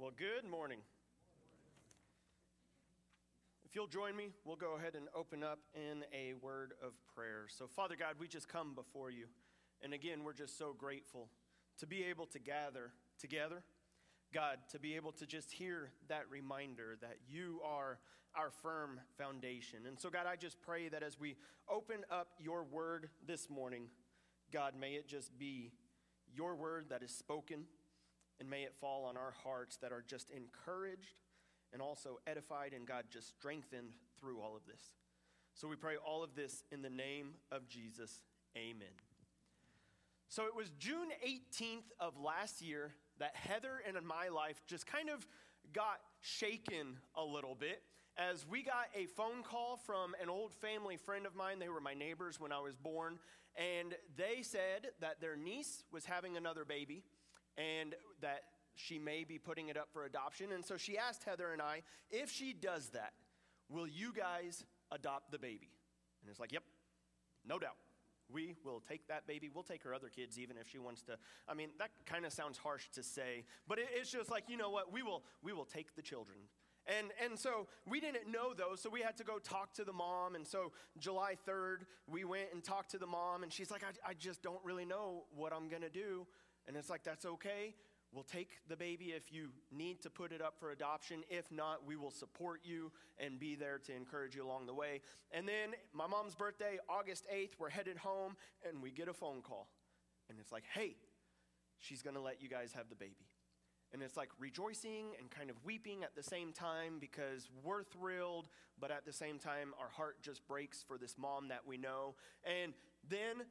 Well, good morning. If you'll join me, we'll go ahead and open up in a word of prayer. So, Father God, we just come before you. And again, we're just so grateful to be able to gather together. God, to be able to just hear that reminder that you are our firm foundation. And so, God, I just pray that as we open up your word this morning, God, may it just be your word that is spoken and may it fall on our hearts that are just encouraged and also edified and God just strengthened through all of this. So we pray all of this in the name of Jesus. Amen. So it was June 18th of last year that Heather and my life just kind of got shaken a little bit as we got a phone call from an old family friend of mine. They were my neighbors when I was born, and they said that their niece was having another baby and that she may be putting it up for adoption. And so she asked Heather and I, if she does that, will you guys adopt the baby? And it's like, yep, no doubt. We will take that baby. We'll take her other kids, even if she wants to. I mean, that kind of sounds harsh to say, but it, it's just like, you know what? We will, we will take the children. And, and so we didn't know those, so we had to go talk to the mom. And so July 3rd, we went and talked to the mom, and she's like, I, I just don't really know what I'm going to do. And it's like, that's okay. We'll take the baby if you need to put it up for adoption. If not, we will support you and be there to encourage you along the way. And then my mom's birthday, August 8th, we're headed home and we get a phone call. And it's like, hey, she's going to let you guys have the baby. And it's like rejoicing and kind of weeping at the same time because we're thrilled, but at the same time, our heart just breaks for this mom that we know. And then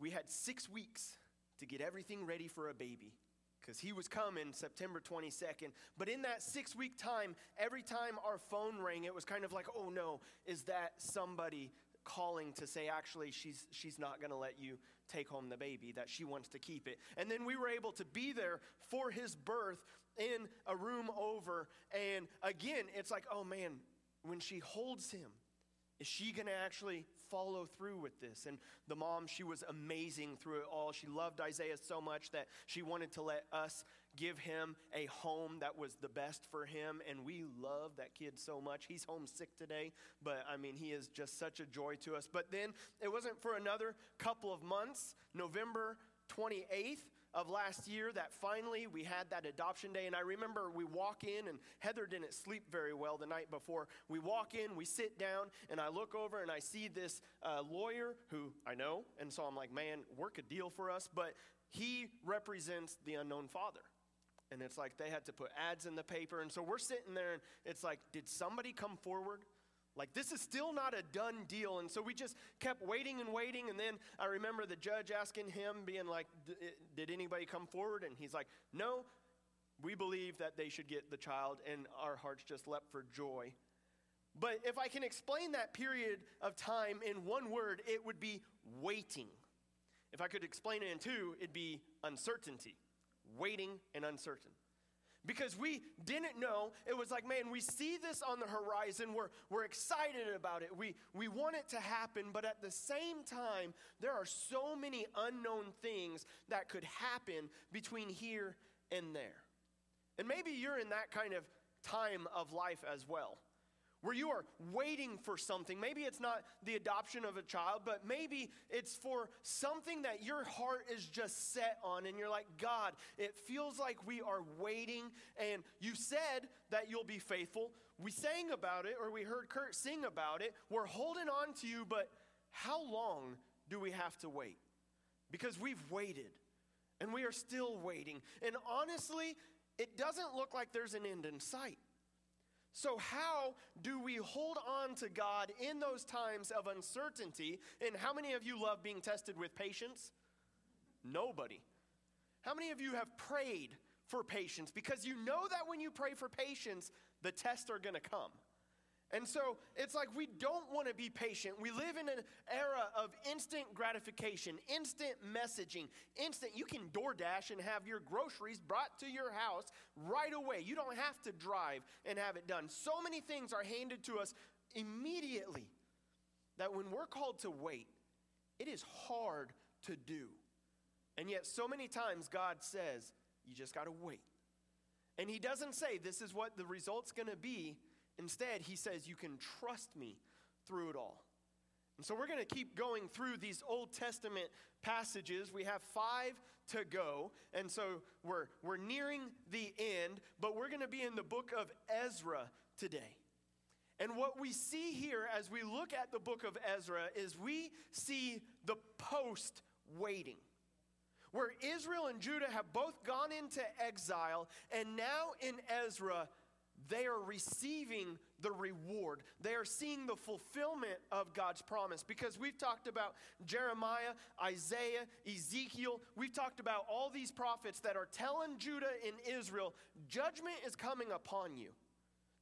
we had six weeks to get everything ready for a baby because he was coming September 22nd. But in that six week time, every time our phone rang, it was kind of like, oh no, is that somebody calling to say actually she's she's not going to let you take home the baby that she wants to keep it and then we were able to be there for his birth in a room over and again it's like oh man when she holds him is she going to actually follow through with this? And the mom, she was amazing through it all. She loved Isaiah so much that she wanted to let us give him a home that was the best for him. And we love that kid so much. He's homesick today, but I mean, he is just such a joy to us. But then it wasn't for another couple of months, November 28th of last year that finally we had that adoption day. And I remember we walk in, and Heather didn't sleep very well the night before. We walk in, we sit down, and I look over and I see this uh, lawyer who I know. And so I'm like, man, work a deal for us. But he represents the unknown father. And it's like they had to put ads in the paper. And so we're sitting there, and it's like, did somebody come forward? Like, this is still not a done deal. And so we just kept waiting and waiting. And then I remember the judge asking him, being like, eh, Did anybody come forward? And he's like, No, we believe that they should get the child. And our hearts just leapt for joy. But if I can explain that period of time in one word, it would be waiting. If I could explain it in two, it'd be uncertainty. Waiting and uncertain because we didn't know. It was like, man, we see this on the horizon. We're, we're excited about it. We, we want it to happen. But at the same time, there are so many unknown things that could happen between here and there. And maybe you're in that kind of time of life as well where you are waiting for something. Maybe it's not the adoption of a child, but maybe it's for something that your heart is just set on, and you're like, God, it feels like we are waiting, and you said that you'll be faithful. We sang about it, or we heard Kurt sing about it. We're holding on to you, but how long do we have to wait? Because we've waited, and we are still waiting. And honestly, it doesn't look like there's an end in sight. So, how do we hold on to God in those times of uncertainty? And how many of you love being tested with patience? Nobody. How many of you have prayed for patience? Because you know that when you pray for patience, the tests are going to come. And so it's like we don't want to be patient. We live in an era of instant gratification, instant messaging, instant. You can DoorDash and have your groceries brought to your house right away. You don't have to drive and have it done. So many things are handed to us immediately that when we're called to wait, it is hard to do. And yet, so many times, God says, you just got to wait. And he doesn't say this is what the result's going to be. Instead, he says you can trust me through it all. And so we're going to keep going through these Old Testament passages. We have five to go. And so we're, we're nearing the end, but we're going to be in the book of Ezra today. And what we see here as we look at the book of Ezra is we see the post waiting where Israel and Judah have both gone into exile, and now in Ezra, they are receiving the reward. They are seeing the fulfillment of God's promise. Because we've talked about Jeremiah, Isaiah, Ezekiel. We've talked about all these prophets that are telling Judah and Israel judgment is coming upon you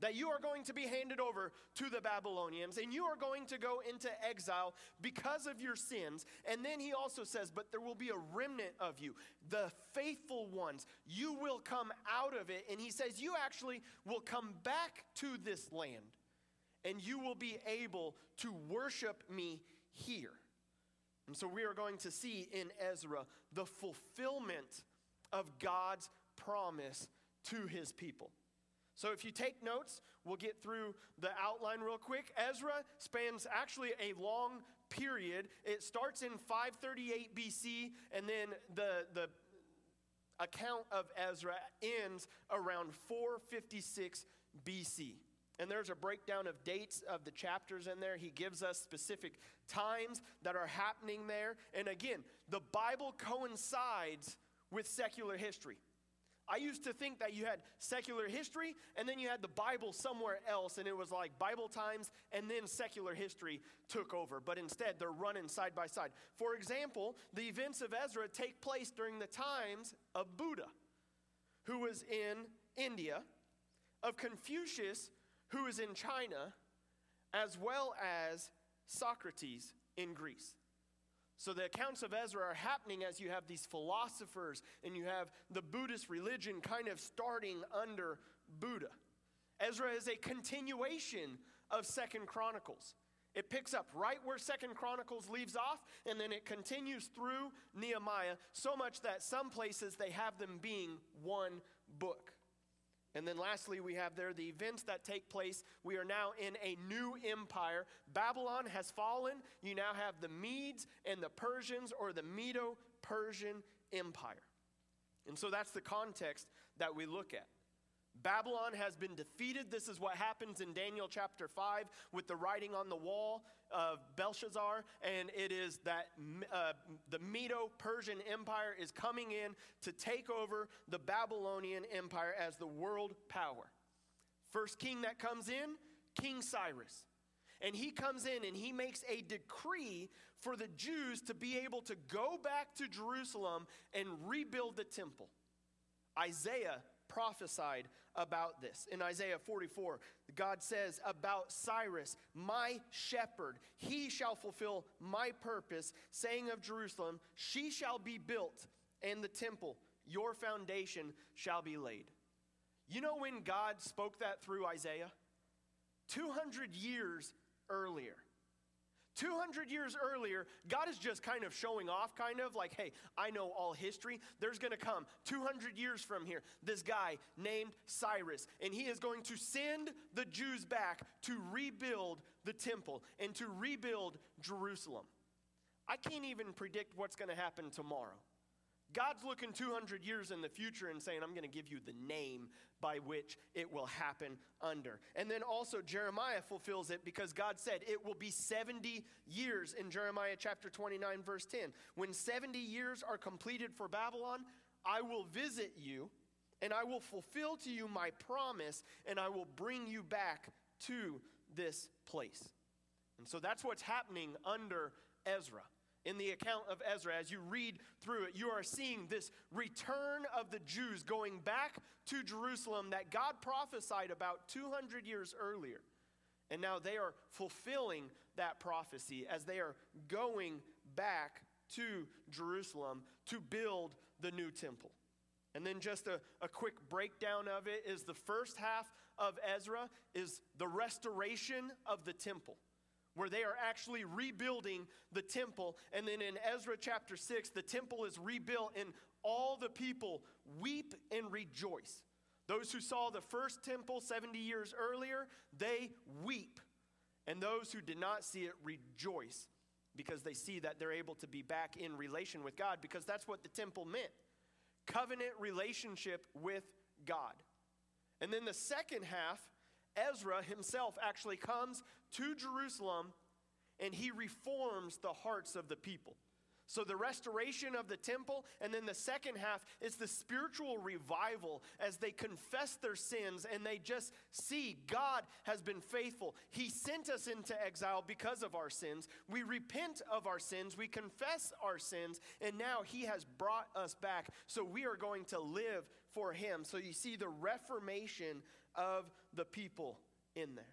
that you are going to be handed over to the Babylonians and you are going to go into exile because of your sins. And then he also says, But there will be a remnant of you, the faithful ones. You will come out of it. And he says, You actually will come back to this land and you will be able to worship me here. And so we are going to see in Ezra the fulfillment of God's promise to his people. So if you take notes, we'll get through the outline real quick. Ezra spans actually a long period. It starts in 538 BC, and then the, the account of Ezra ends around 456 BC. And there's a breakdown of dates of the chapters in there. He gives us specific times that are happening there. And again, the Bible coincides with secular history. I used to think that you had secular history and then you had the Bible somewhere else, and it was like Bible times and then secular history took over. But instead, they're running side by side. For example, the events of Ezra take place during the times of Buddha, who was in India, of Confucius, who is in China, as well as Socrates in Greece. So the accounts of Ezra are happening as you have these philosophers and you have the Buddhist religion kind of starting under Buddha. Ezra is a continuation of Second Chronicles. It picks up right where Second Chronicles leaves off, and then it continues through Nehemiah, so much that some places they have them being one book. And then lastly, we have there the events that take place. We are now in a new empire. Babylon has fallen. You now have the Medes and the Persians, or the Medo Persian Empire. And so that's the context that we look at. Babylon has been defeated. This is what happens in Daniel chapter 5 with the writing on the wall of Belshazzar. And it is that uh, the Medo Persian Empire is coming in to take over the Babylonian Empire as the world power. First king that comes in, King Cyrus. And he comes in and he makes a decree for the Jews to be able to go back to Jerusalem and rebuild the temple. Isaiah prophesied about this. In Isaiah 44, God says about Cyrus, my shepherd, he shall fulfill my purpose, saying of Jerusalem, she shall be built, and the temple, your foundation shall be laid. You know when God spoke that through Isaiah? 200 years earlier. 200 years earlier, God is just kind of showing off, kind of like, hey, I know all history. There's going to come 200 years from here this guy named Cyrus, and he is going to send the Jews back to rebuild the temple and to rebuild Jerusalem. I can't even predict what's going to happen tomorrow. God's looking 200 years in the future and saying, I'm going to give you the name by which it will happen under. And then also, Jeremiah fulfills it because God said it will be 70 years in Jeremiah chapter 29, verse 10. When 70 years are completed for Babylon, I will visit you and I will fulfill to you my promise and I will bring you back to this place. And so that's what's happening under Ezra in the account of Ezra, as you read through it, you are seeing this return of the Jews going back to Jerusalem that God prophesied about 200 years earlier. And now they are fulfilling that prophecy as they are going back to Jerusalem to build the new temple. And then just a, a quick breakdown of it is the first half of Ezra is the restoration of the temple where they are actually rebuilding the temple. And then in Ezra chapter 6, the temple is rebuilt, and all the people weep and rejoice. Those who saw the first temple 70 years earlier, they weep. And those who did not see it rejoice because they see that they're able to be back in relation with God because that's what the temple meant covenant relationship with God. And then the second half, Ezra himself actually comes to Jerusalem and he reforms the hearts of the people. So, the restoration of the temple, and then the second half is the spiritual revival as they confess their sins and they just see God has been faithful. He sent us into exile because of our sins. We repent of our sins, we confess our sins, and now He has brought us back. So, we are going to live for Him. So, you see the reformation of the people in there.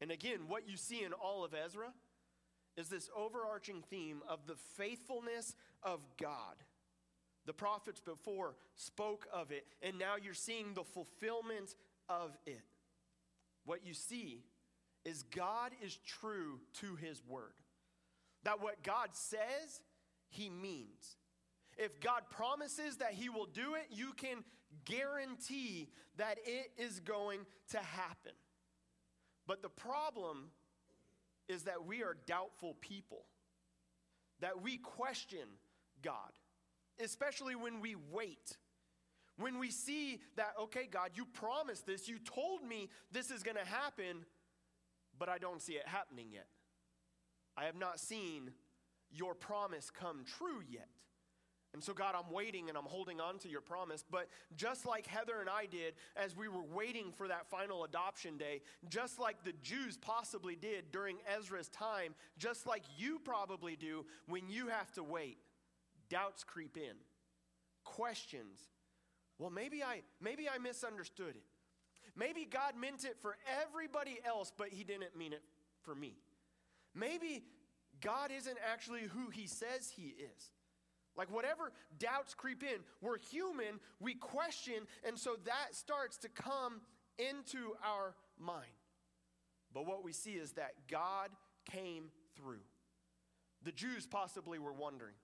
And again, what you see in all of Ezra is this overarching theme of the faithfulness of God. The prophets before spoke of it, and now you're seeing the fulfillment of it. What you see is God is true to his word. That what God says, he means. If God promises that he will do it, you can guarantee that it is going to happen. But the problem is that we are doubtful people, that we question God, especially when we wait. When we see that, okay, God, you promised this, you told me this is going to happen, but I don't see it happening yet. I have not seen your promise come true yet. And so, God, I'm waiting and I'm holding on to your promise. But just like Heather and I did as we were waiting for that final adoption day, just like the Jews possibly did during Ezra's time, just like you probably do when you have to wait, doubts creep in, questions. Well, maybe I, maybe I misunderstood it. Maybe God meant it for everybody else, but He didn't mean it for me. Maybe God isn't actually who He says He is. Like, whatever doubts creep in, we're human, we question, and so that starts to come into our mind. But what we see is that God came through. The Jews possibly were wondering.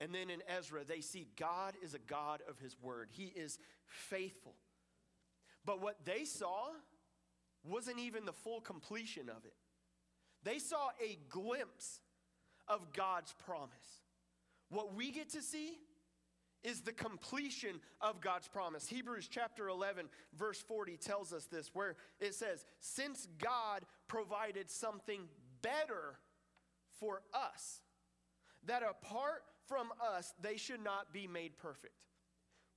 And then in Ezra, they see God is a God of his word, he is faithful. But what they saw wasn't even the full completion of it. They saw a glimpse of God's promise. What we get to see is the completion of God's promise. Hebrews chapter 11, verse 40 tells us this, where it says, Since God provided something better for us, that apart from us, they should not be made perfect.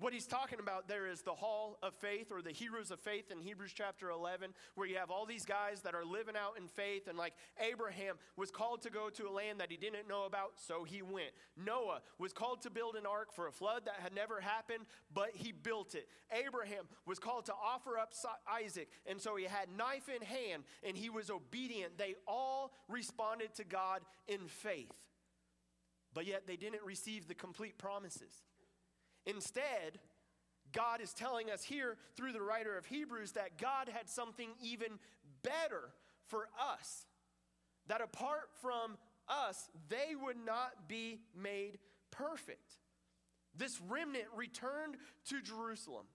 What he's talking about there is the hall of faith or the heroes of faith in Hebrews chapter 11, where you have all these guys that are living out in faith. And like Abraham was called to go to a land that he didn't know about, so he went. Noah was called to build an ark for a flood that had never happened, but he built it. Abraham was called to offer up Isaac, and so he had knife in hand and he was obedient. They all responded to God in faith, but yet they didn't receive the complete promises. Instead, God is telling us here through the writer of Hebrews that God had something even better for us. That apart from us, they would not be made perfect. This remnant returned to Jerusalem.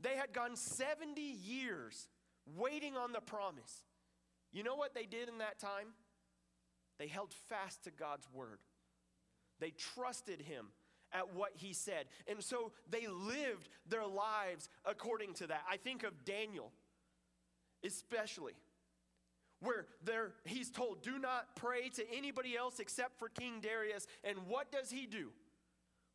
They had gone 70 years waiting on the promise. You know what they did in that time? They held fast to God's word. They trusted Him at what he said. And so they lived their lives according to that. I think of Daniel, especially, where there, he's told, do not pray to anybody else except for King Darius. And what does he do?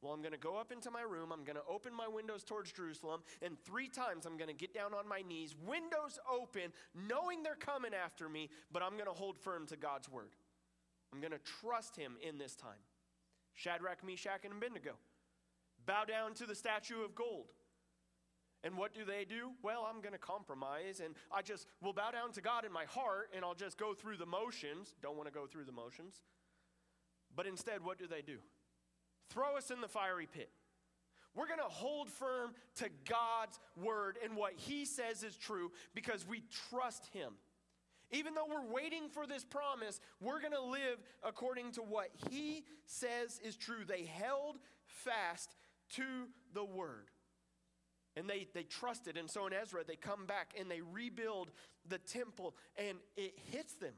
Well, I'm going to go up into my room. I'm going to open my windows towards Jerusalem. And three times I'm going to get down on my knees, windows open, knowing they're coming after me, but I'm going to hold firm to God's word. I'm going to trust him in this time. Shadrach, Meshach, and Abednego bow down to the statue of gold. And what do they do? Well, I'm going to compromise and I just will bow down to God in my heart and I'll just go through the motions. Don't want to go through the motions. But instead, what do they do? Throw us in the fiery pit. We're going to hold firm to God's word and what He says is true because we trust Him. Even though we're waiting for this promise, we're going to live according to what he says is true. They held fast to the word. And they, they trusted. And so in Ezra, they come back and they rebuild the temple, and it hits them.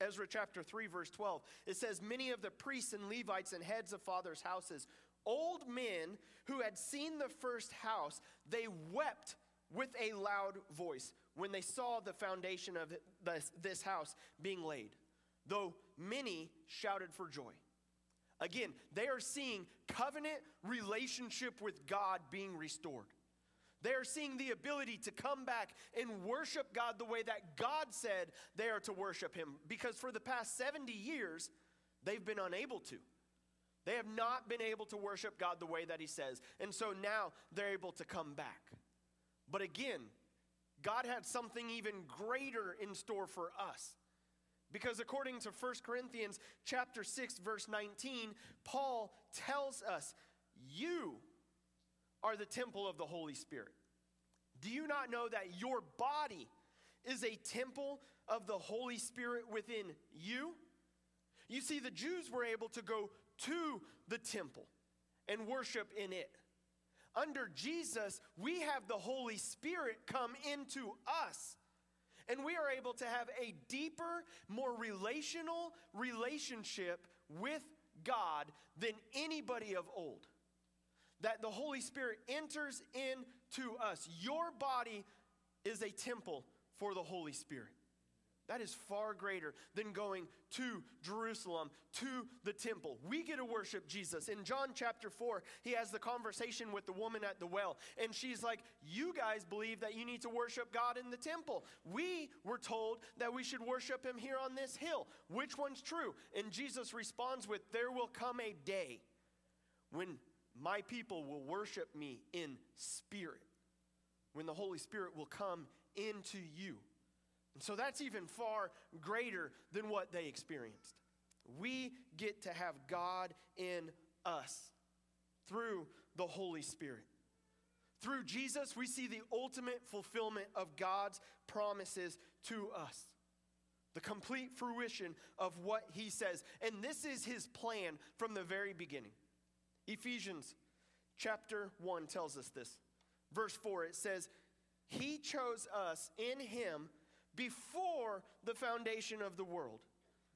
Ezra chapter 3, verse 12. It says, Many of the priests and Levites and heads of fathers' houses, old men who had seen the first house, they wept with a loud voice when they saw the foundation of this house being laid, though many shouted for joy. Again, they are seeing covenant relationship with God being restored. They are seeing the ability to come back and worship God the way that God said they are to worship Him. Because for the past 70 years, they've been unable to. They have not been able to worship God the way that He says. And so now they're able to come back. But again, God had something even greater in store for us. Because according to 1 Corinthians chapter 6 verse 19, Paul tells us, "You are the temple of the Holy Spirit. Do you not know that your body is a temple of the Holy Spirit within you?" You see the Jews were able to go to the temple and worship in it. Under Jesus, we have the Holy Spirit come into us. And we are able to have a deeper, more relational relationship with God than anybody of old. That the Holy Spirit enters into us. Your body is a temple for the Holy Spirit. That is far greater than going to Jerusalem, to the temple. We get to worship Jesus. In John chapter 4, he has the conversation with the woman at the well, and she's like, You guys believe that you need to worship God in the temple. We were told that we should worship him here on this hill. Which one's true? And Jesus responds with, There will come a day when my people will worship me in spirit, when the Holy Spirit will come into you. And so that's even far greater than what they experienced. We get to have God in us through the Holy Spirit. Through Jesus, we see the ultimate fulfillment of God's promises to us, the complete fruition of what He says. And this is His plan from the very beginning. Ephesians chapter 1 tells us this. Verse 4, it says, He chose us in Him before the foundation of the world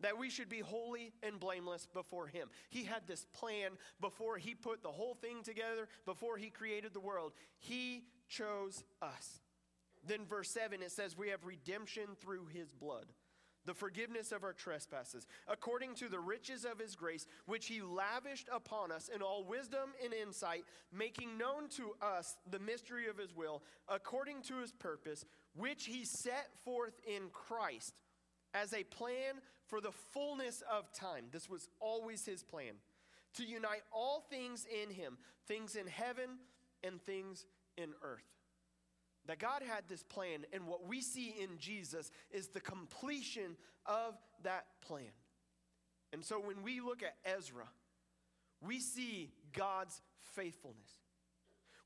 that we should be holy and blameless before him. He had this plan before he put the whole thing together, before he created the world. He chose us. Then, verse 7, it says, We have redemption through his blood the forgiveness of our trespasses, according to the riches of his grace, which he lavished upon us in all wisdom and insight, making known to us the mystery of his will, according to his purpose, which he set forth in Christ as a plan for the fullness of time. This was always his plan to unite all things in him, things in heaven and things in earth. That God had this plan, and what we see in Jesus is the completion of that plan. And so when we look at Ezra, we see God's faithfulness.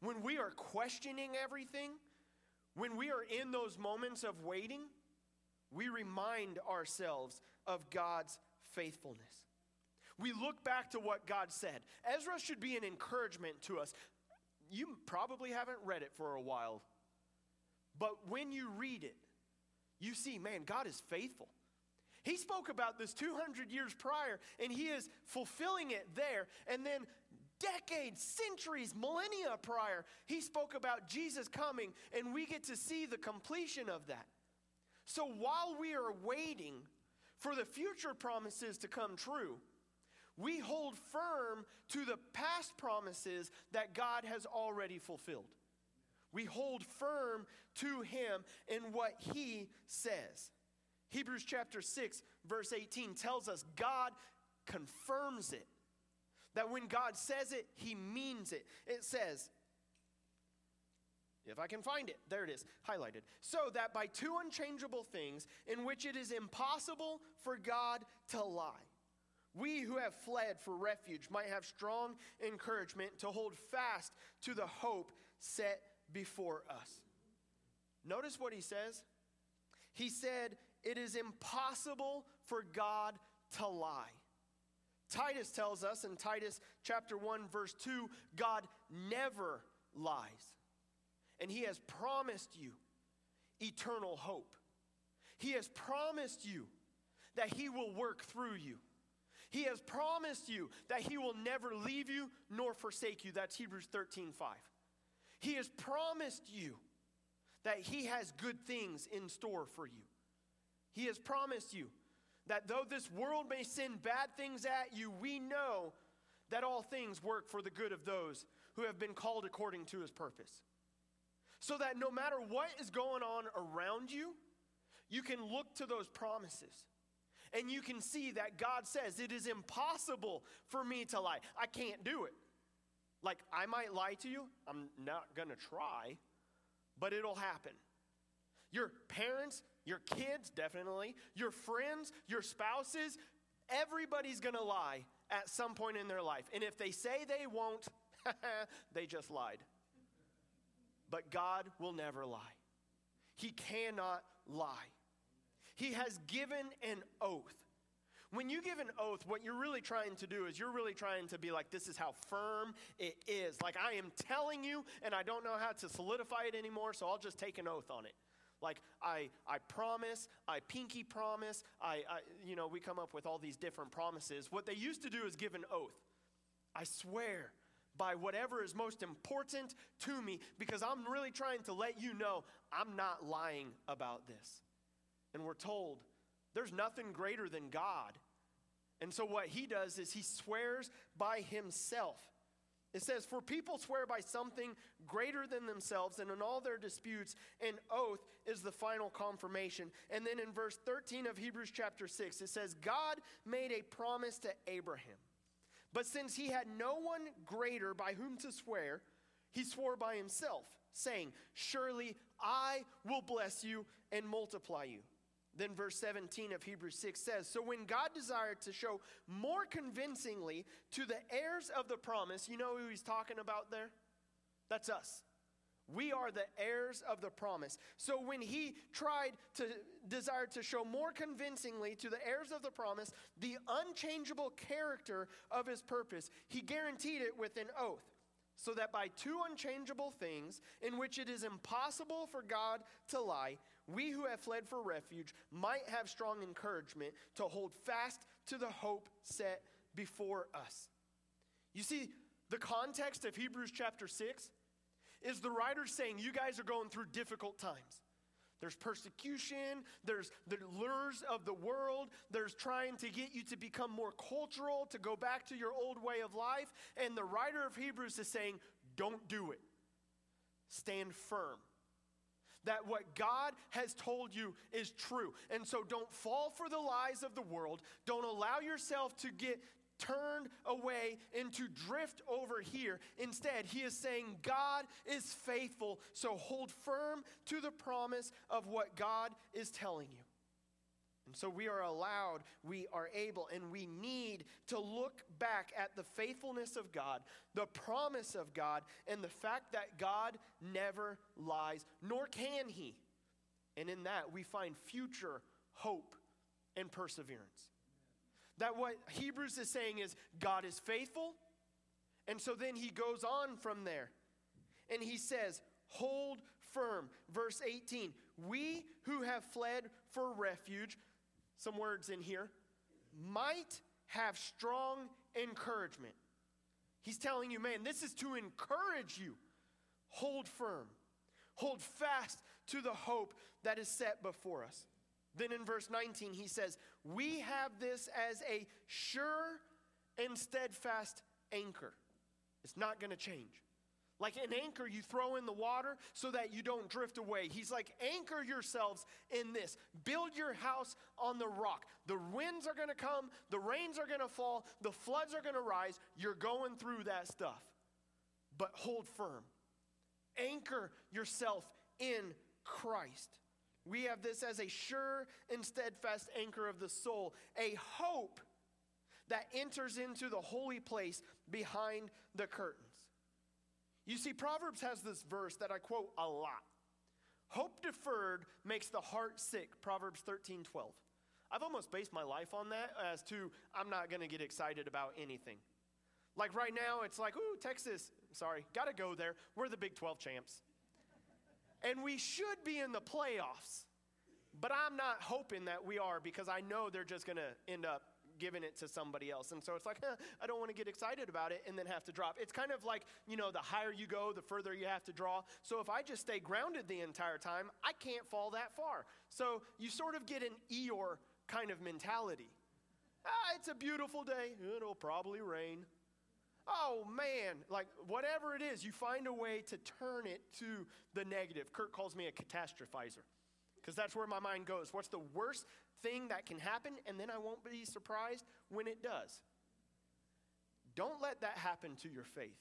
When we are questioning everything, when we are in those moments of waiting, we remind ourselves of God's faithfulness. We look back to what God said. Ezra should be an encouragement to us. You probably haven't read it for a while but when you read it, you see, man, God is faithful. He spoke about this 200 years prior, and he is fulfilling it there. And then, decades, centuries, millennia prior, he spoke about Jesus coming, and we get to see the completion of that. So, while we are waiting for the future promises to come true, we hold firm to the past promises that God has already fulfilled. We hold firm to him in what he says. Hebrews chapter 6, verse 18 tells us God confirms it. That when God says it, he means it. It says, if I can find it, there it is, highlighted. So that by two unchangeable things in which it is impossible for God to lie, we who have fled for refuge might have strong encouragement to hold fast to the hope set before us. Notice what he says. He said, It is impossible for God to lie. Titus tells us in Titus chapter 1, verse 2, God never lies. and He has promised you eternal hope. He has promised you that He will work through you. He has promised you that He will never leave you nor forsake you. That's Hebrews 13 5. He has promised you that He has good things in store for you. He has promised you that though this world may send bad things at you, we know that all things work for the good of those who have been called according to His purpose. So that no matter what is going on around you, you can look to those promises and you can see that God says, It is impossible for me to lie. I can't do it. Like, I might lie to you, I'm not gonna try, but it'll happen. Your parents, your kids, definitely, your friends, your spouses, everybody's gonna lie at some point in their life. And if they say they won't, they just lied. But God will never lie, He cannot lie. He has given an oath. When you give an oath, what you're really trying to do is you're really trying to be like, this is how firm it is. Like, I am telling you, and I don't know how to solidify it anymore, so I'll just take an oath on it. Like, I, I promise, I pinky promise, I, I, you know, we come up with all these different promises. What they used to do is give an oath. I swear by whatever is most important to me because I'm really trying to let you know I'm not lying about this. And we're told there's nothing greater than God. And so what he does is he swears by himself. It says, For people swear by something greater than themselves, and in all their disputes, an oath is the final confirmation. And then in verse 13 of Hebrews chapter 6, it says, God made a promise to Abraham. But since he had no one greater by whom to swear, he swore by himself, saying, Surely I will bless you and multiply you. Then verse 17 of Hebrews 6 says, So when God desired to show more convincingly to the heirs of the promise, you know who he's talking about there? That's us. We are the heirs of the promise. So when he tried to desire to show more convincingly to the heirs of the promise the unchangeable character of his purpose, he guaranteed it with an oath so that by two unchangeable things, in which it is impossible for God to lie, we who have fled for refuge might have strong encouragement to hold fast to the hope set before us. You see, the context of Hebrews chapter 6 is the writer saying, You guys are going through difficult times. There's persecution, there's the lures of the world, there's trying to get you to become more cultural, to go back to your old way of life. And the writer of Hebrews is saying, don't do it. Stand firm. That what God has told you is true. And so don't fall for the lies of the world. Don't allow yourself to get turned away and to drift over here. Instead, he is saying, God is faithful, so hold firm to the promise of what God is telling you. And so we are allowed, we are able, and we need to look back at the faithfulness of God, the promise of God, and the fact that God never lies, nor can he. And in that, we find future hope and perseverance. That what Hebrews is saying is God is faithful. And so then he goes on from there and he says, Hold firm. Verse 18, we who have fled for refuge, some words in here, might have strong encouragement. He's telling you, man, this is to encourage you. Hold firm, hold fast to the hope that is set before us. Then in verse 19, he says, We have this as a sure and steadfast anchor. It's not going to change. Like an anchor you throw in the water so that you don't drift away. He's like, anchor yourselves in this. Build your house on the rock. The winds are going to come, the rains are going to fall, the floods are going to rise. You're going through that stuff. But hold firm. Anchor yourself in Christ. We have this as a sure and steadfast anchor of the soul, a hope that enters into the holy place behind the curtains. You see, Proverbs has this verse that I quote a lot. Hope deferred makes the heart sick, Proverbs 13 12. I've almost based my life on that as to I'm not going to get excited about anything. Like right now, it's like, ooh, Texas, sorry, got to go there. We're the Big 12 champs. And we should be in the playoffs. But I'm not hoping that we are because I know they're just going to end up giving it to somebody else. And so it's like, huh, I don't want to get excited about it and then have to drop. It's kind of like, you know, the higher you go, the further you have to draw. So if I just stay grounded the entire time, I can't fall that far. So you sort of get an Eeyore kind of mentality. Ah, it's a beautiful day. It'll probably rain. Oh man, like whatever it is, you find a way to turn it to the negative. Kurt calls me a catastrophizer because that's where my mind goes. What's the worst thing that can happen? And then I won't be surprised when it does. Don't let that happen to your faith.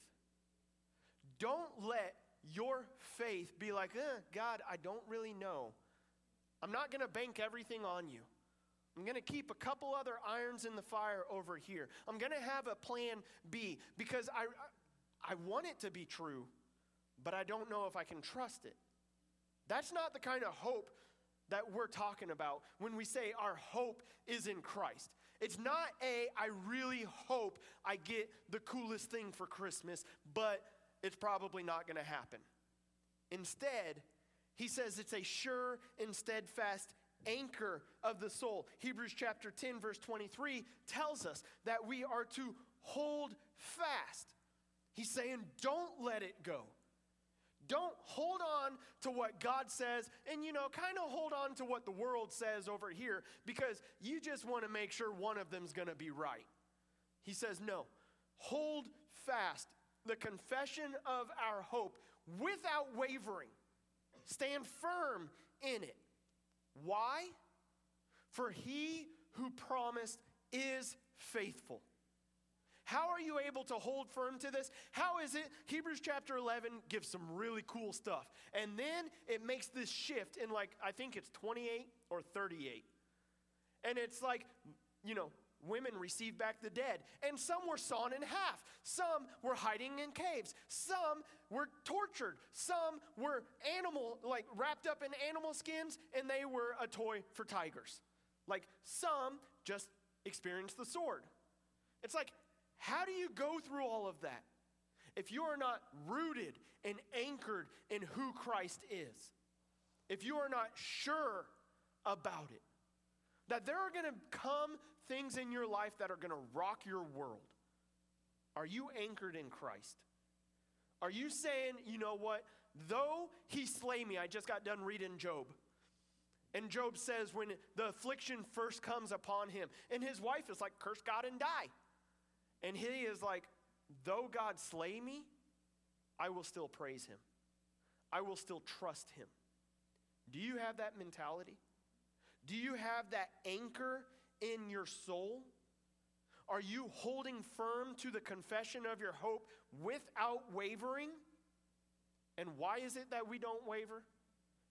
Don't let your faith be like, eh, God, I don't really know. I'm not going to bank everything on you. I'm going to keep a couple other irons in the fire over here. I'm going to have a plan B because I, I want it to be true, but I don't know if I can trust it. That's not the kind of hope that we're talking about when we say our hope is in Christ. It's not a, I really hope I get the coolest thing for Christmas, but it's probably not going to happen. Instead, he says it's a sure and steadfast anchor of the soul. Hebrews chapter 10, verse 23 tells us that we are to hold fast. He's saying, don't let it go. Don't hold on to what God says and, you know, kind of hold on to what the world says over here because you just want to make sure one of them's going to be right. He says, no, hold fast the confession of our hope without wavering. Stand firm in it. Why? For he who promised is faithful. How are you able to hold firm to this? How is it? Hebrews chapter 11 gives some really cool stuff. And then it makes this shift in like, I think it's 28 or 38. And it's like, you know, women received back the dead. And some were sawn in half. Some were hiding in caves. Some were tortured. Some were animal, like wrapped up in animal skins, and they were a toy for tigers. Like some just experienced the sword. It's like, how do you go through all of that if you are not rooted and anchored in who Christ is? If you are not sure about it, that there are going to come things in your life that are going to rock your world. Are you anchored in Christ? Are you saying, you know what? Though he slay me, I just got done reading Job. And Job says, when the affliction first comes upon him, and his wife is like, curse God and die. And he is like, though God slay me, I will still praise him. I will still trust him. Do you have that mentality? Do you have that anchor in your soul? Are you holding firm to the confession of your hope without wavering? And why is it that we don't waver?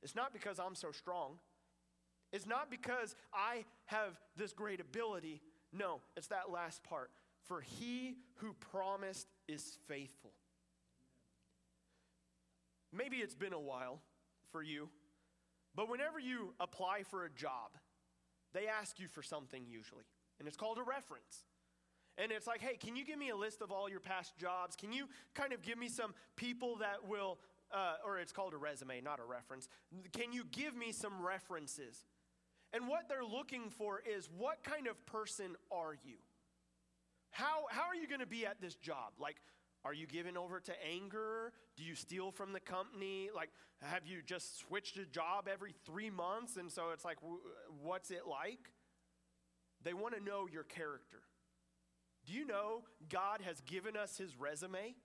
It's not because I'm so strong. It's not because I have this great ability. No, it's that last part. For he who promised is faithful. Maybe it's been a while for you, but whenever you apply for a job, they ask you for something usually, and it's called a reference. And it's like, hey, can you give me a list of all your past jobs? Can you kind of give me some people that will, uh, or it's called a resume, not a reference. Can you give me some references? And what they're looking for is what kind of person are you? How, how are you going to be at this job? Like, are you given over to anger? Do you steal from the company? Like, have you just switched a job every three months? And so it's like, what's it like? They want to know your character. Do you know God has given us his resume?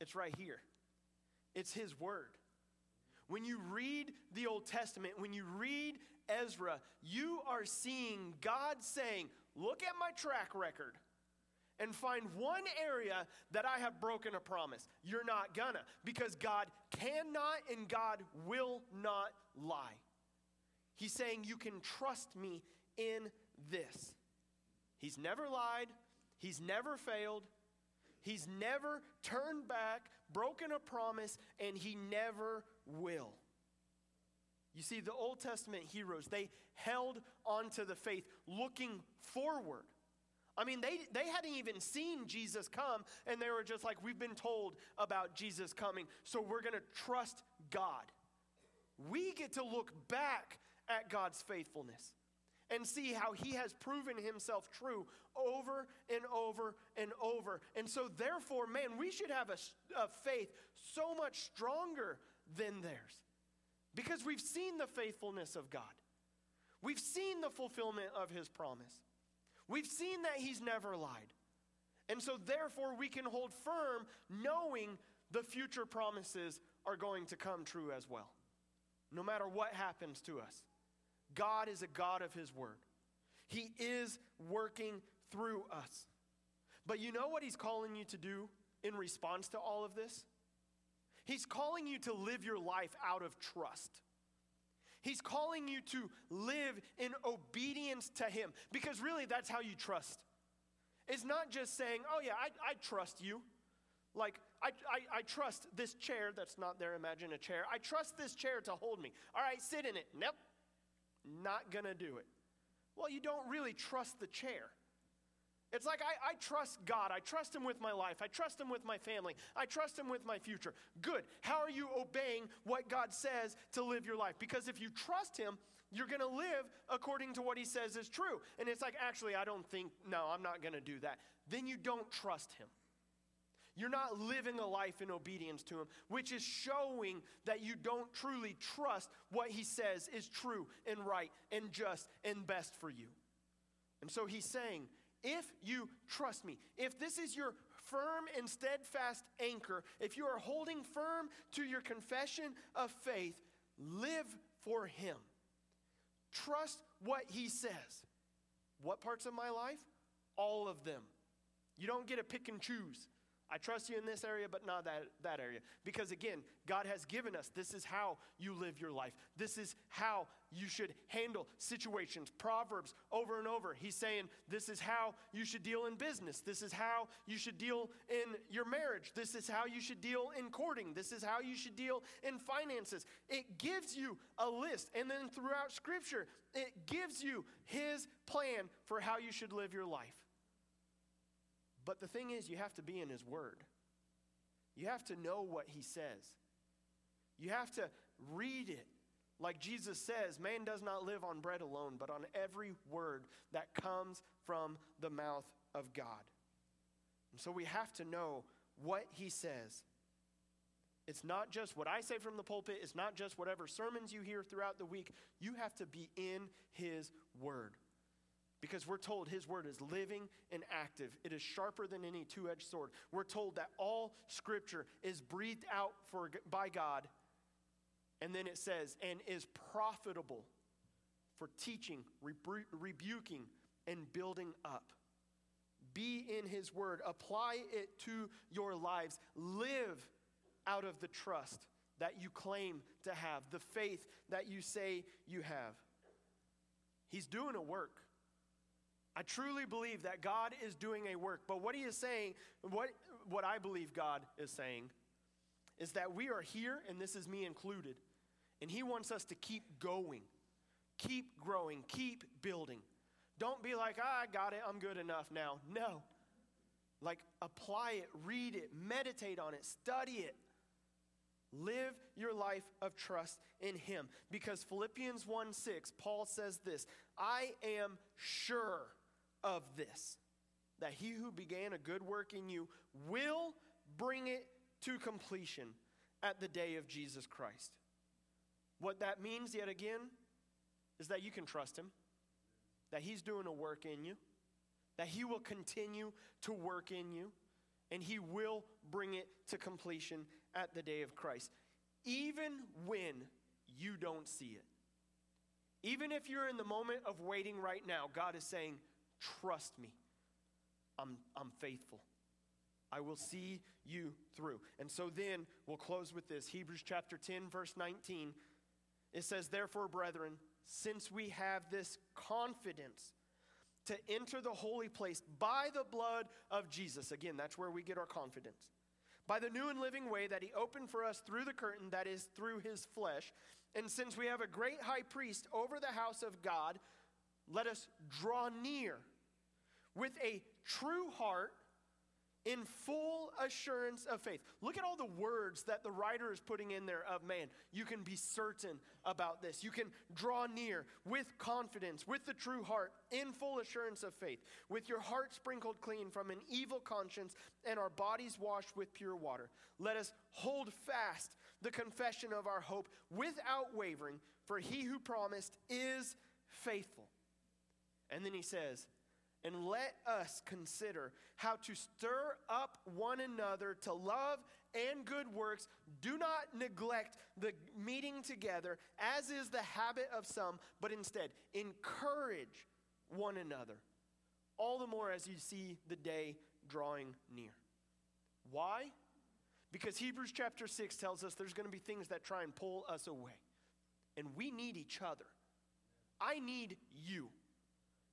It's right here, it's his word. When you read the Old Testament, when you read Ezra, you are seeing God saying, Look at my track record and find one area that I have broken a promise. You're not gonna, because God cannot and God will not lie. He's saying, You can trust me in this. He's never lied, He's never failed, He's never turned back, broken a promise, and He never will. You see, the Old Testament heroes, they held onto the faith looking forward. I mean, they, they hadn't even seen Jesus come, and they were just like, We've been told about Jesus coming, so we're going to trust God. we get to look back at God's faithfulness and see how he has proven himself true over and over and over. And so, therefore, man, we should have a, a, faith so much stronger than theirs because we've seen the faithfulness of God, we've seen the fulfillment of his promise, we've seen that he's never lied. And so, therefore, we can hold firm knowing the future promises are going to come true as well, no matter what happens to us. God is a God of His Word. He is working through us. But you know what He's calling you to do in response to all of this? He's calling you to live your life out of trust. He's calling you to live in obedience to Him because really that's how you trust. It's not just saying, oh, yeah, I, I trust you. Like, I, I, I trust this chair that's not there, imagine a chair. I trust this chair to hold me. All right, sit in it. Nope, not gonna do it. Well, you don't really trust the chair. It's like I, I, trust God. I trust Him with my life. I trust Him with my family. I trust Him with my future. Good. How are you obeying what God says to live your life? Because if you trust Him, you're going to live according to what He says is true. And it's like, actually, I don't think, no, I'm not going to do that. Then you don't trust Him. You're not living a life in obedience to Him, which is showing that you don't truly trust what He says is true and right and just and best for you. And so He's saying, if you trust me, if this is your firm and steadfast anchor, if you are holding firm to your confession of faith, live for Him. Trust what He says. What parts of my life? All of them. You don't get to pick and choose. I trust you in this area, but not that, that area. Because again, God has given us this is how you live your life. This is how you should handle situations. Proverbs over and over, he's saying this is how you should deal in business. This is how you should deal in your marriage. This is how you should deal in courting. This is how you should deal in finances. It gives you a list. And then throughout Scripture, it gives you his plan for how you should live your life. But the thing is, you have to be in His Word. You have to know what He says. You have to read it. Like Jesus says, man does not live on bread alone, but on every word that comes from the mouth of God. And so we have to know what He says. It's not just what I say from the pulpit, it's not just whatever sermons you hear throughout the week. You have to be in His Word. Because we're told his word is living and active. It is sharper than any two edged sword. We're told that all scripture is breathed out for, by God. And then it says, and is profitable for teaching, rebu- rebuking, and building up. Be in his word, apply it to your lives, live out of the trust that you claim to have, the faith that you say you have. He's doing a work. I truly believe that God is doing a work. But what he is saying, what, what I believe God is saying, is that we are here, and this is me included, and he wants us to keep going, keep growing, keep building. Don't be like, ah, I got it, I'm good enough now. No. Like, apply it, read it, meditate on it, study it. Live your life of trust in Him. Because Philippians 1 6, Paul says this I am sure of this that he who began a good work in you will bring it to completion at the day of Jesus Christ. What that means, yet again, is that you can trust him, that he's doing a work in you, that he will continue to work in you, and he will bring it to completion at the day of Christ, even when you don't see it. Even if you're in the moment of waiting right now, God is saying, Trust me. I'm, I'm faithful. I will see you through. And so then we'll close with this Hebrews chapter 10, verse 19. It says, Therefore, brethren, since we have this confidence to enter the holy place by the blood of Jesus, again, that's where we get our confidence. By the new and living way that he opened for us through the curtain, that is, through his flesh. And since we have a great high priest over the house of God, let us draw near with a true heart in full assurance of faith. Look at all the words that the writer is putting in there of man. You can be certain about this. You can draw near with confidence, with the true heart, in full assurance of faith, with your heart sprinkled clean from an evil conscience and our bodies washed with pure water. Let us hold fast the confession of our hope without wavering, for he who promised is faithful. And then he says, and let us consider how to stir up one another to love and good works. Do not neglect the meeting together, as is the habit of some, but instead encourage one another, all the more as you see the day drawing near. Why? Because Hebrews chapter 6 tells us there's going to be things that try and pull us away. And we need each other. I need you.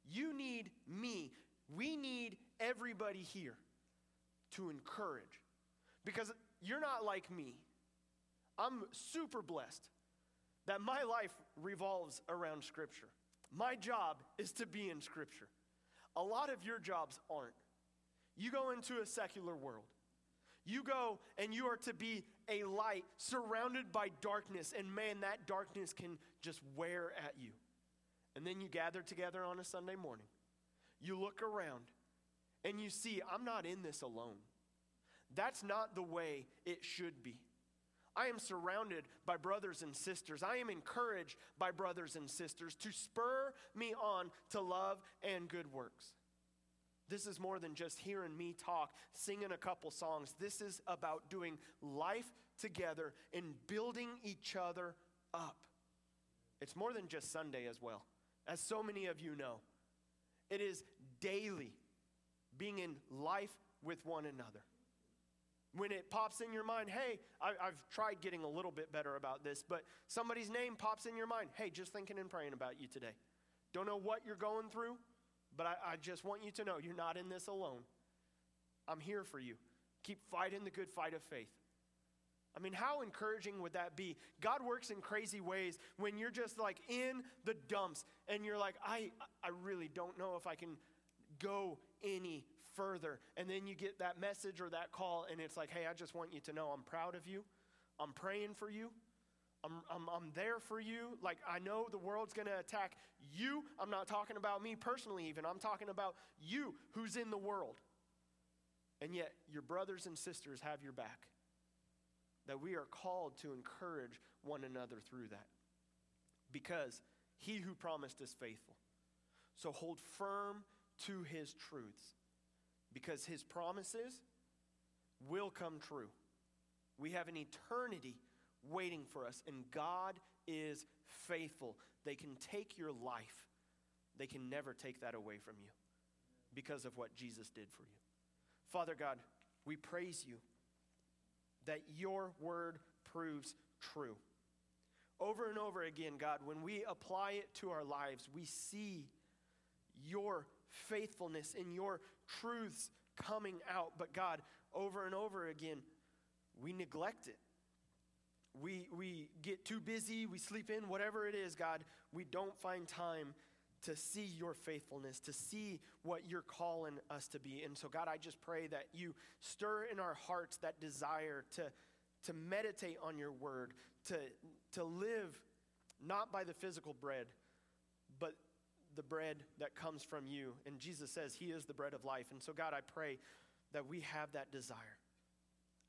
You need me. We need everybody here to encourage. Because you're not like me. I'm super blessed that my life revolves around Scripture. My job is to be in Scripture. A lot of your jobs aren't. You go into a secular world. You go and you are to be a light surrounded by darkness, and man, that darkness can just wear at you. And then you gather together on a Sunday morning. You look around and you see, I'm not in this alone. That's not the way it should be. I am surrounded by brothers and sisters. I am encouraged by brothers and sisters to spur me on to love and good works. This is more than just hearing me talk, singing a couple songs. This is about doing life together and building each other up. It's more than just Sunday as well as so many of you know. It is daily being in life with one another. When it pops in your mind, hey, I, have tried getting a little bit better about this, but somebody's name pops in your mind, hey, just thinking and praying about you today. Don't know what you're going through, but I, I just want you to know you're not in this alone. I'm here for you. Keep fighting the good fight of faith. I mean, how encouraging would that be? God works in crazy ways when you're just like in the dumps and you're like, I, I really don't know if I can go any further. And then you get that message or that call, and it's like, hey, I just want you to know I'm proud of you. I'm praying for you. I'm, I'm, I'm there for you. Like, I know the world's going to attack you. I'm not talking about me personally, even. I'm talking about you who's in the world. And yet, your brothers and sisters have your back that we are called to encourage one another through that. Because he who promised is faithful. So hold firm to his truths, because his promises will come true. We have an eternity waiting for us, and God is faithful. They can take your life, they can never take that away from you because of what Jesus did for you. Father God, we praise you that your word proves true. Over and over again, God, when we apply it to our lives, we see your faithfulness and your truths coming out. But God, over and over again, we neglect it. We, we get too busy, we sleep in, whatever it is, God, we don't find time to see your faithfulness, to see what you're calling us to be. And so, God, I just pray that you stir in our hearts that desire to, to meditate on your word, to, to live not by the physical bread, but the bread that comes from you. And Jesus says he is the bread of life. And so, God, I pray that we have that desire.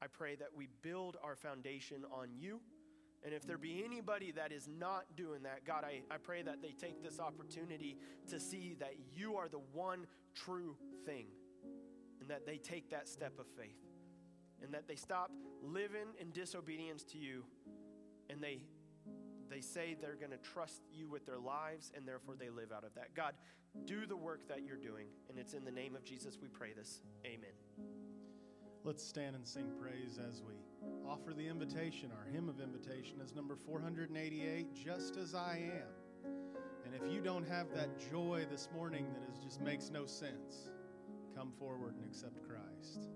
I pray that we build our foundation on you and if there be anybody that is not doing that, God, I, I pray that they take this opportunity to see that you are the one true thing and that they take that step of faith and that they stop living in disobedience to you and they they say they're going to trust you with their lives and therefore they live out of that. God, do the work that you're doing and it's in the name of Jesus we pray this. Amen. Let's stand and sing praise as we offer the invitation. Our hymn of invitation is number 488, Just as I Am. And if you don't have that joy this morning that is, just makes no sense, come forward and accept Christ.